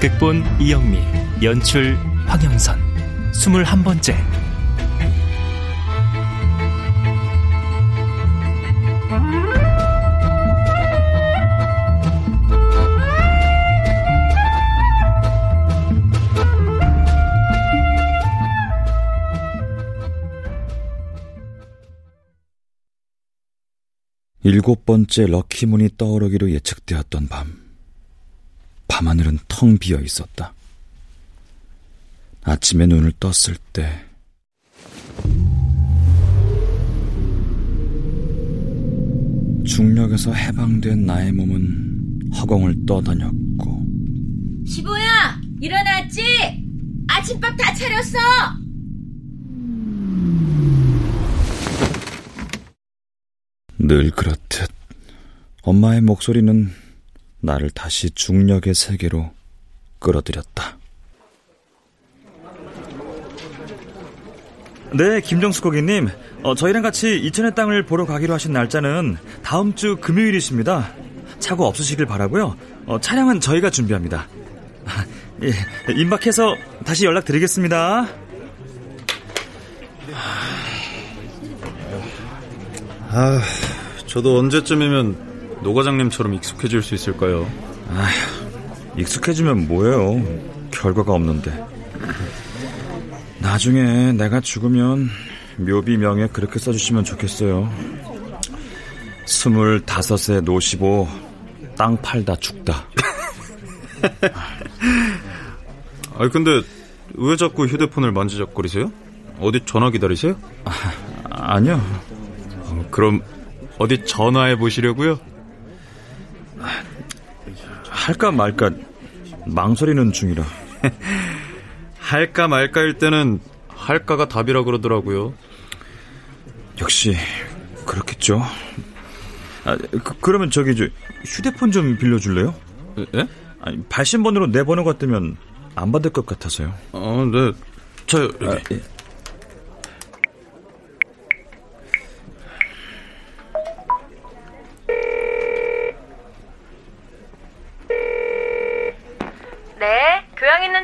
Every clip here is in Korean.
극본 이영미 연출 황영선 스물한 번째 일곱 번째 럭키문이 떠오르기로 예측되었던 밤. 밤하늘은 텅 비어 있었다. 아침에 눈을 떴을 때 중력에서 해방된 나의 몸은 허공을 떠다녔고 시보야 일어났지? 아침밥 다 차렸어 늘 그렇듯 엄마의 목소리는 나를 다시 중력의 세계로 끌어들였다. 네, 김정수 고객님. 어, 저희랑 같이 이천의 땅을 보러 가기로 하신 날짜는 다음 주 금요일이십니다. 차고 없으시길 바라고요. 어, 차량은 저희가 준비합니다. 아, 예, 임박해서 다시 연락드리겠습니다. 아, 저도 언제쯤이면 노 과장님처럼 익숙해질 수 있을까요? 아휴, 익숙해지면 뭐예요? 결과가 없는데. 나중에 내가 죽으면 묘비 명예 그렇게 써주시면 좋겠어요. 스물다섯에 노시고 땅 팔다 죽다. 아 근데 왜 자꾸 휴대폰을 만지작거리세요? 어디 전화 기다리세요? 아, 아니요. 어, 그럼 어디 전화해 보시려고요? 할까 말까 망설이는 중이라. 할까 말까일 때는 할까가 답이라 그러더라고요. 역시 그렇겠죠. 아, 그, 러면 저기 저 휴대폰 좀 빌려줄래요? 예? 아니 발신번호로 내 번호가 뜨면 안 받을 것 같아서요. 어, 네. 저 여기. 아, 예.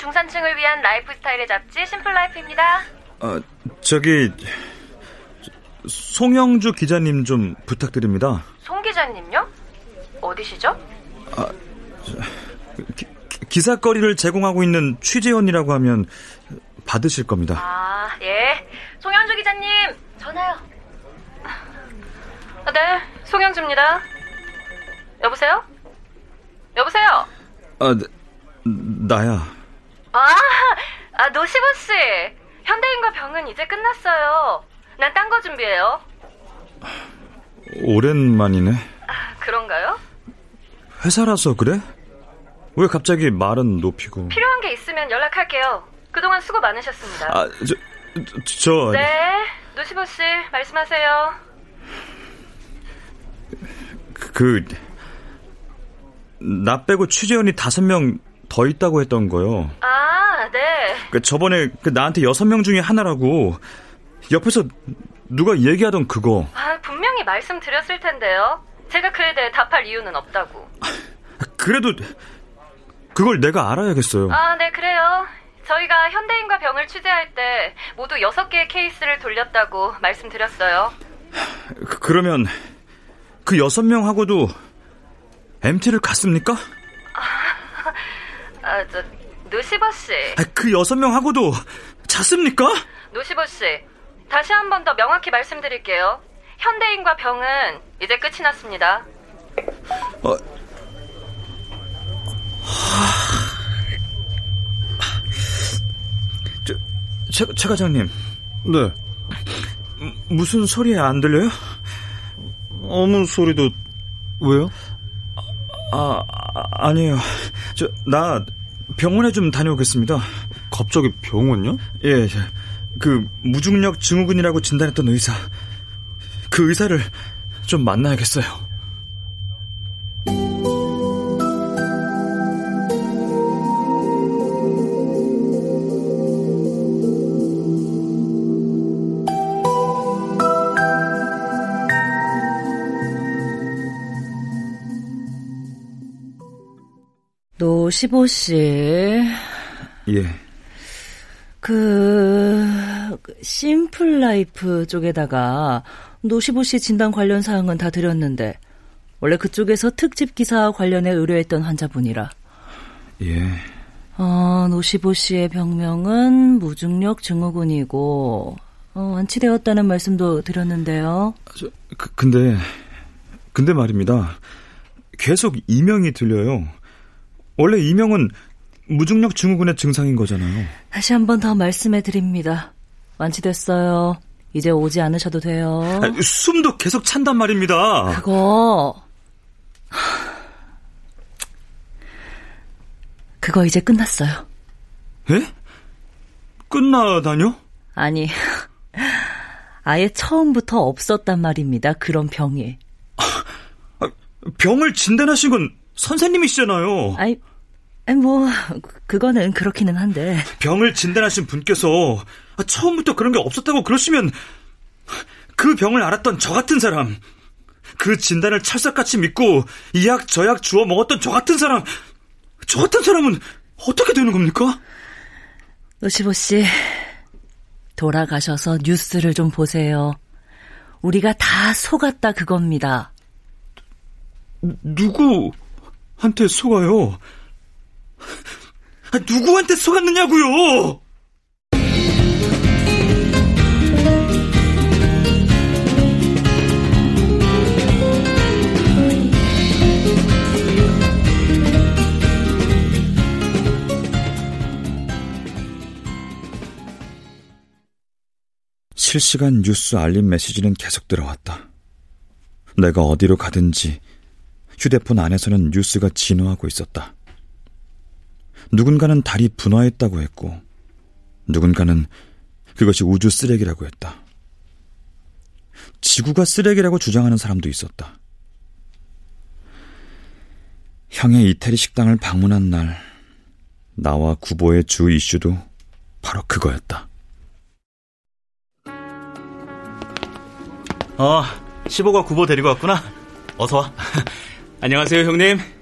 중산층을 위한 라이프 스타일의 잡지 심플라이프입니다. 아, 저기 송영주 기자님 좀 부탁드립니다. 송 기자님요? 어디시죠? 아, 기, 기사거리를 제공하고 있는 취재원이라고 하면 받으실 겁니다. 아, 예. 송영주 기자님, 전화요. 아, 네, 송영주입니다. 여보세요? 여보세요? 아, 나야. 아, 아 노시보 씨. 현대인과 병은 이제 끝났어요. 난 딴 거 준비해요. 오랜만이네. 아, 그런가요? 회사라서 그래? 왜 갑자기 말은 높이고? 필요한 게 있으면 연락할게요. 그동안 수고 많으셨습니다. 아, 저, 저. 네, 노시보 씨, 말씀하세요. 그, 나 빼고 취재원이 다섯 명 더 있다고 했던 거요. 아, 네. 그 저번에 그 나한테 여섯 명 중에 하나라고 옆에서 누가 얘기하던 그거. 아, 분명히 말씀드렸을 텐데요. 제가 그에 대해 답할 이유는 없다고. 그래도 그걸 내가 알아야겠어요. 아, 네, 그래요. 저희가 현대인과 병을 취재할 때 모두 여섯 개의 케이스를 돌렸다고 말씀드렸어요. 그, 그러면 그 여섯 명하고도 MT를 갔습니까? 아, 저 노시버 씨. 아, 그 여섯 명하고도 잤습니까? 노시버 씨, 다시 한 번 더 명확히 말씀드릴게요. 현대인과 병은 이제 끝이 났습니다. 어. 저, 최, 최 과장님. 네. 무슨 소리 안 들려요? 아무 소리도 왜요? 아, 아 아니에요. 저 나 병원에 좀 다녀오겠습니다. 갑자기 병원요? 예, 그 무중력 증후군이라고 진단했던 의사. 그 의사를 좀 만나야겠어요. 노시보 씨. 예. 그 심플 라이프 쪽에다가 노시보 씨 진단 관련 사항은 다 드렸는데 원래 그쪽에서 특집 기사 관련해 의뢰했던 환자분이라. 예. 어, 노시보 씨의 병명은 무중력 증후군이고 어, 완치되었다는 말씀도 드렸는데요. 저, 그, 근데 근데 말입니다. 계속 이명이 들려요. 원래 이명은 무중력 증후군의 증상인 거잖아요. 다시 한 번 더 말씀해 드립니다. 완치됐어요. 이제 오지 않으셔도 돼요. 아, 숨도 계속 찬단 말입니다. 그거 그거 이제 끝났어요. 예? 끝나다뇨? 아니 아예 처음부터 없었단 말입니다. 그런 병이. 아, 병을 진단하신 건 선생님이시잖아요. 아니, 뭐 그거는 그렇기는 한데. 병을 진단하신 분께서 처음부터 그런 게 없었다고 그러시면 그 병을 알았던 저 같은 사람, 그 진단을 찰싹같이 믿고 이 약 저 약 주워 먹었던 저 같은 사람, 저 같은 사람은 어떻게 되는 겁니까? 노시보 씨, 돌아가셔서 뉴스를 좀 보세요. 우리가 다 속았다 그겁니다. 누구한테 속아요? 누구한테 속았느냐고요? 실시간 뉴스 알림 메시지는 계속 들어왔다. 내가 어디로 가든지 휴대폰 안에서는 뉴스가 진화하고 있었다. 누군가는 달이 분화했다고 했고, 누군가는 그것이 우주 쓰레기라고 했다. 지구가 쓰레기라고 주장하는 사람도 있었다. 형의 이태리 식당을 방문한 날, 나와 구보의 주 이슈도 바로 그거였다. 어, 15가 구보 데리고 왔구나. 어서 와. 안녕하세요, 형님.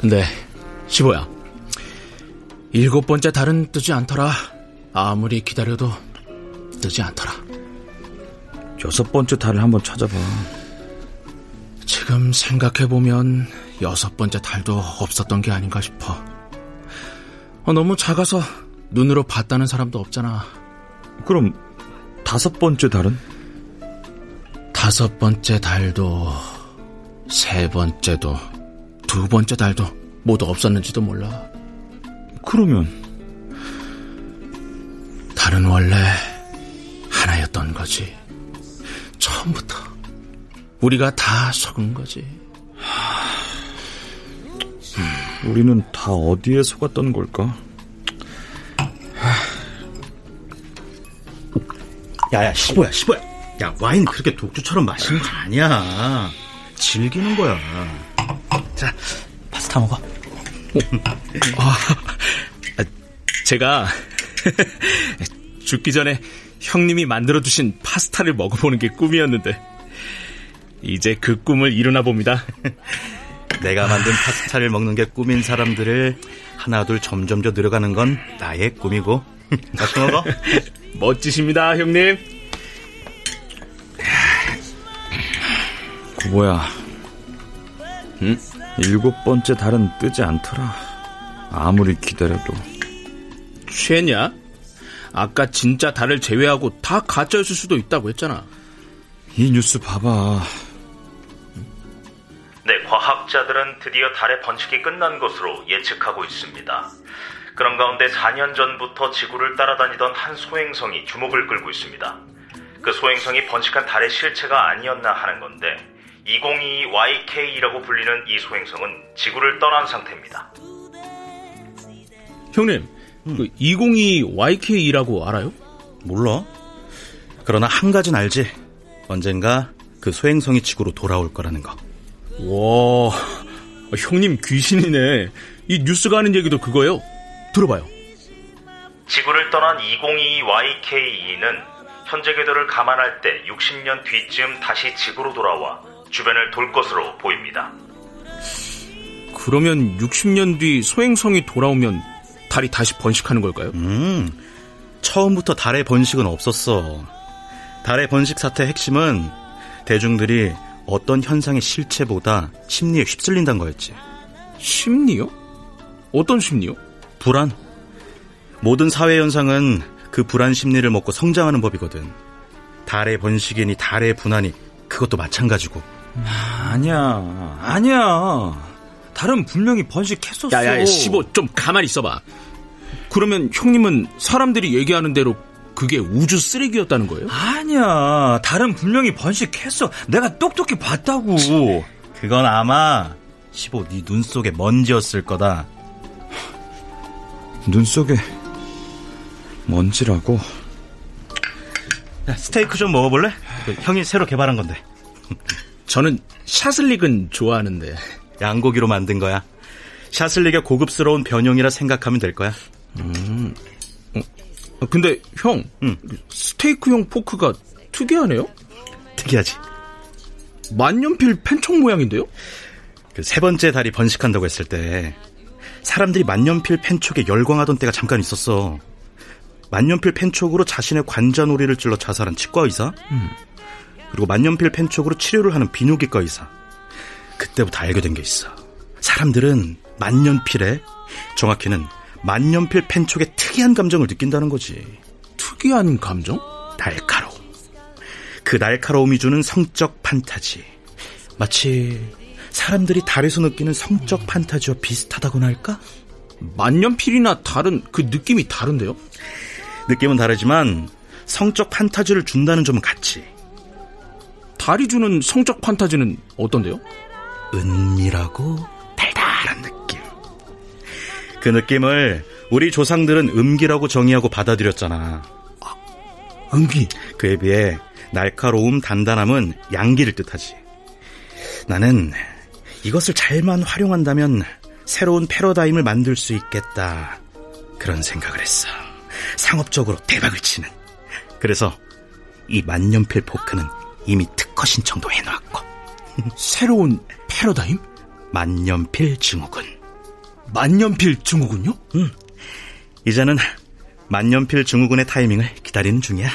근데, 15야. 일곱 번째 달은 뜨지 않더라. 아무리 기다려도 뜨지 않더라. 여섯 번째 달을 한번 찾아봐. 지금 생각해보면 여섯 번째 달도 없었던 게 아닌가 싶어. 어, 너무 작아서 눈으로 봤다는 사람도 없잖아. 그럼 다섯 번째 달은? 다섯 번째 달도 세 번째도 두 번째 달도 모두 없었는지도 몰라. 그러면 달은 원래 하나였던 거지. 처음부터 우리가 다 속은 거지. 우리는 다 어디에 속았던 걸까? 야야 15야 15야 야 와인 그렇게 독주처럼 마시는 거 아니야 즐기는 거야 자 파스타 먹어. 아, 제가 죽기 전에 형님이 만들어주신 파스타를 먹어보는 게 꿈이었는데 이제 그 꿈을 이루나 봅니다. 내가 만든 파스타를 먹는 게 꿈인 사람들을 하나둘 점점 더 늘어가는 건 나의 꿈이고. 다시 먹어. 멋지십니다 형님. 구보야? 응? 일곱 번째 달은 뜨지 않더라 아무리 기다려도 취했냐? 아까 진짜 달을 제외하고 다 가짜였을 수도 있다고 했잖아 이 뉴스 봐봐 네, 과학자들은 드디어 달의 번식이 끝난 것으로 예측하고 있습니다. 그런 가운데 4년 전부터 지구를 따라다니던 한 소행성이 주목을 끌고 있습니다. 그 소행성이 번식한 달의 실체가 아니었나 하는 건데 2022YK라고 불리는 이 소행성은 지구를 떠난 상태입니다. 형님, 음. 그 202YK라고 알아요? 몰라. 그러나 한 가지는 알지. 언젠가 그 소행성이 지구로 돌아올 거라는 거. 와, 형님 귀신이네. 이 뉴스가 하는 얘기도 그거요. 들어봐요. 지구를 떠난 2022YK는 현재 궤도를 감안할 때 60년 뒤쯤 다시 지구로 돌아와 주변을 돌 것으로 보입니다. 그러면 60년 뒤 소행성이 돌아오면 달이 다시 번식하는 걸까요? 음, 처음부터 달의 번식은 없었어. 달의 번식 사태의 핵심은 대중들이 어떤 현상의 실체보다 심리에 휩쓸린다는 거였지. 심리요? 어떤 심리요? 불안. 모든 사회 현상은 그 불안 심리를 먹고 성장하는 법이거든. 달의 번식이니 달의 분한이 그것도 마찬가지고. 아니야, 아니야. 달은 분명히 번식했었어. 야야, 15, 좀 가만히 있어봐. 그러면 형님은 사람들이 얘기하는 대로 그게 우주 쓰레기였다는 거예요? 아니야, 달은 분명히 번식했어. 내가 똑똑히 봤다고. 그건 아마 15, 네 눈 속에 먼지였을 거다. 눈 속에 먼지라고. 야, 스테이크 좀 먹어볼래? 그 형이 새로 개발한 건데. 저는 샤슬릭은 좋아하는데. 양고기로 만든 거야. 샤슬릭의 고급스러운 변형이라 생각하면 될 거야. 음. 어, 근데 형, 응. 스테이크용 포크가 특이하네요? 특이하지. 만년필 펜총 모양인데요? 그 세 번째 달이 번식한다고 했을 때 사람들이 만년필 펜촉에 열광하던 때가 잠깐 있었어. 만년필 펜촉으로 자신의 관자놀이를 찔러 자살한 치과 의사, 그리고 만년필 펜촉으로 치료를 하는 비뇨기과 의사. 그때부터 알게 된 게 있어. 사람들은 만년필에, 정확히는 만년필 펜촉에 특이한 감정을 느낀다는 거지. 특이한 감정? 날카로움. 그 날카로움이 주는 성적 판타지. 마치 사람들이 달에서 느끼는 성적 판타지와 비슷하다고나 할까? 만년필이나 달은 그 느낌이 다른데요? 느낌은 다르지만 성적 판타지를 준다는 점은 같지. 달이 주는 성적 판타지는 어떤데요? 은밀하고 달달한 느낌. 그 느낌을 우리 조상들은 음기라고 정의하고 받아들였잖아. 음기? 그에 비해 날카로움, 단단함은 양기를 뜻하지. 나는 이것을 잘만 활용한다면 새로운 패러다임을 만들 수 있겠다. 그런 생각을 했어. 상업적으로 대박을 치는. 그래서 이 만년필 포크는 이미 특허 신청도 해놓았고. 새로운 패러다임? 만년필 증후군. 만년필 증후군요? 응. 이제는 만년필 증후군의 타이밍을 기다리는 중이야.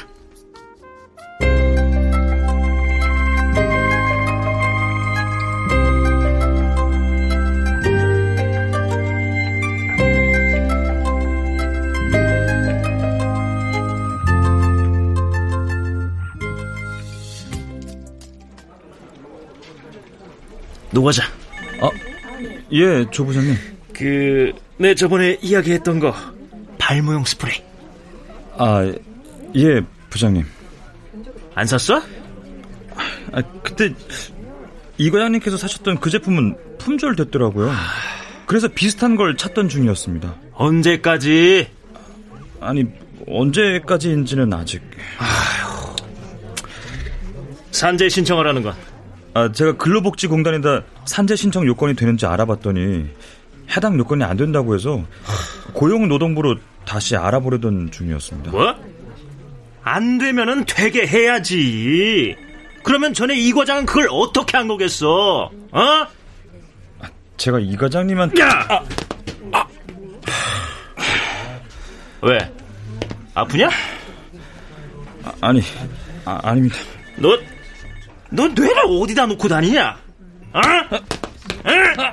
노과자. 아, 예, 조 부장님. 그, 내 저번에 이야기했던 거, 발모용 스프레이. 아, 예, 부장님. 안 샀어? 아, 그때 이 과장님께서 사셨던 그 제품은 품절됐더라고요. 그래서 비슷한 걸 찾던 중이었습니다. 언제까지? 아니, 언제까지인지는 아직. 산재 신청하라는 건? 아, 제가 근로복지공단에다 산재 신청 요건이 되는지 알아봤더니 해당 요건이 안 된다고 해서 고용노동부로 다시 알아보려던 중이었습니다. 뭐? 안 되면은 되게 해야지. 그러면 전에 이 과장은 그걸 어떻게 한 거겠어? 어? 제가 이 과장님한테 야! 아, 아. 왜? 아프냐? 아, 아니, 아, 아닙니다. 너, 너 뇌를 어디다 놓고 다니냐? 어? 어?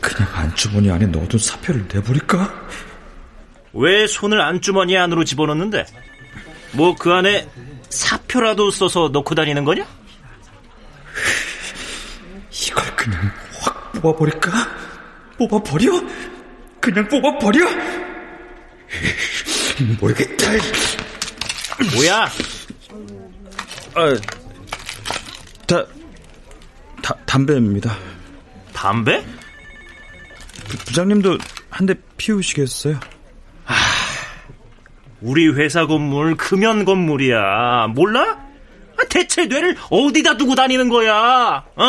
그냥 안주머니 안에 넣어둔 사표를 내버릴까? 왜 손을 안주머니 안으로 집어넣는데? 뭐 그 안에 사표라도 써서 넣고 다니는 거냐? 이걸 그냥 확 뽑아버릴까? 뽑아버려? 그냥 뽑아버려? 모르겠다. 뭐야? 아, 다, 다 담배입니다. 담배? 부, 부장님도 한 대 피우시겠어요? 아, 우리 회사 건물 금연 건물이야. 몰라? 아, 대체 뇌를 어디다 두고 다니는 거야? 어?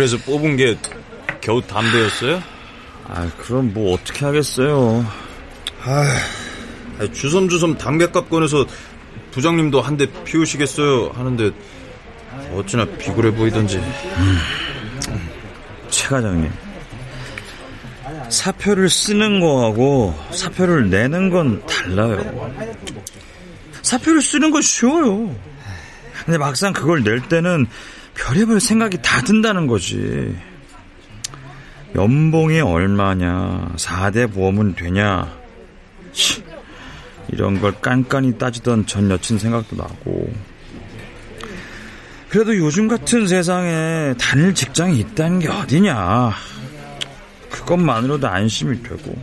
그래서 뽑은 게 겨우 담배였어요? 아, 그럼 뭐 어떻게 하겠어요. 아, 주섬주섬 담배값 꺼내서 부장님도 한 대 피우시겠어요 하는데 어찌나 비굴해 보이던지. 음. 최 과장님, 사표를 쓰는 거하고 사표를 내는 건 달라요. 사표를 쓰는 건 쉬워요. 근데 막상 그걸 낼 때는 별의별 생각이 다 든다는 거지. 연봉이 얼마냐, 4대 보험은 되냐, 이런 걸 깐깐히 따지던 전 여친 생각도 나고. 그래도 요즘 같은 세상에 다닐 직장이 있다는 게 어디냐. 그것만으로도 안심이 되고.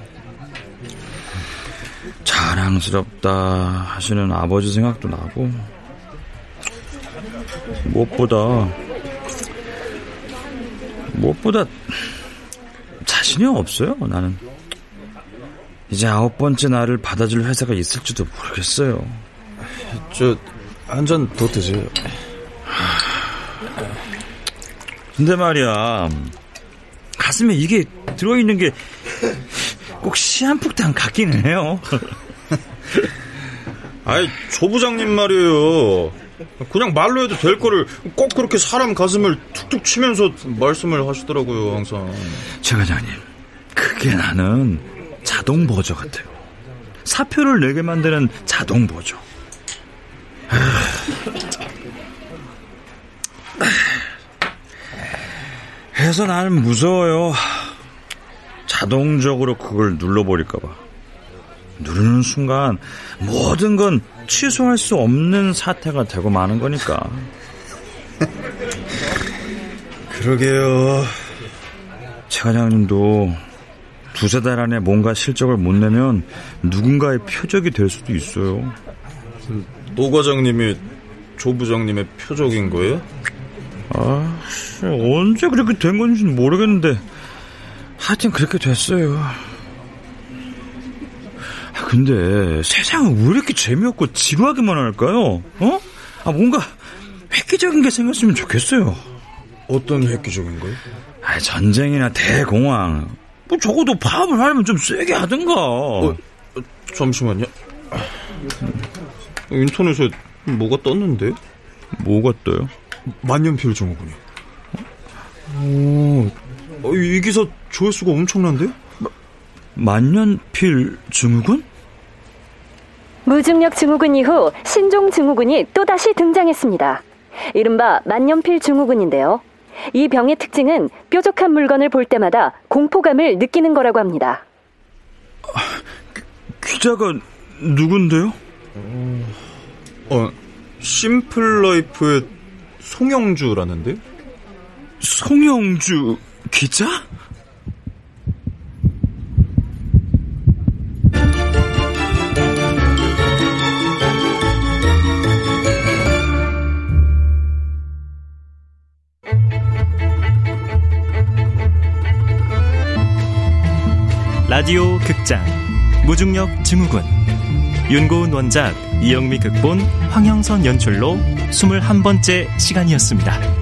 자랑스럽다 하시는 아버지 생각도 나고. 무엇보다, 무엇보다 자신이 없어요, 나는. 이제 아홉 번째 날을 받아줄 회사가 있을지도 모르겠어요. 저, 한 잔 더 드세요. 근데 말이야, 가슴에 이게 들어있는 게 꼭 시한폭탄 같기는 해요. 아이, 조 부장님 말이에요. 그냥 말로 해도 될 거를 꼭 그렇게 사람 가슴을 툭툭 치면서 말씀을 하시더라고요, 항상. 최 과장님, 그게 나는 자동 보조 같아요. 사표를 내게 만드는 자동 보조. 해서 나는 무서워요. 자동적으로 그걸 눌러버릴까봐. 누르는 순간 모든 건 취소할 수 없는 사태가 되고 마는 거니까. 그러게요. 최 과장님도 두세 달 안에 뭔가 실적을 못 내면 누군가의 표적이 될 수도 있어요. 노 과장님이 조 부장님의 표적인 거예요? 아, 언제 그렇게 된 건지는 모르겠는데 하여튼 그렇게 됐어요. 아, 근데 세상은 왜 이렇게 재미없고 지루하기만 할까요? 어? 아, 뭔가 획기적인 게 생겼으면 좋겠어요. 어떤 획기적인 거요? 아, 전쟁이나 대공황. 뭐 적어도 파업을 하려면 좀 세게 하든가. 어, 잠시만요. 인터넷에 뭐가 떴는데? 뭐가 떠요? 만년필 증후군이요. 오, 어, 이 기사 조회수가 엄청난데? 마, 만년필 증후군? 무중력 증후군 이후 신종 증후군이 또다시 등장했습니다. 이른바 만년필 증후군인데요. 이 병의 특징은 뾰족한 물건을 볼 때마다 공포감을 느끼는 거라고 합니다. 아, 기자가 누군데요? 어, 심플라이프의 송영주라는데? 송영주 기자? 라디오 극장 무중력 증후군 윤고은 원작 이영미 극본 황영선 연출로 21번째 시간이었습니다.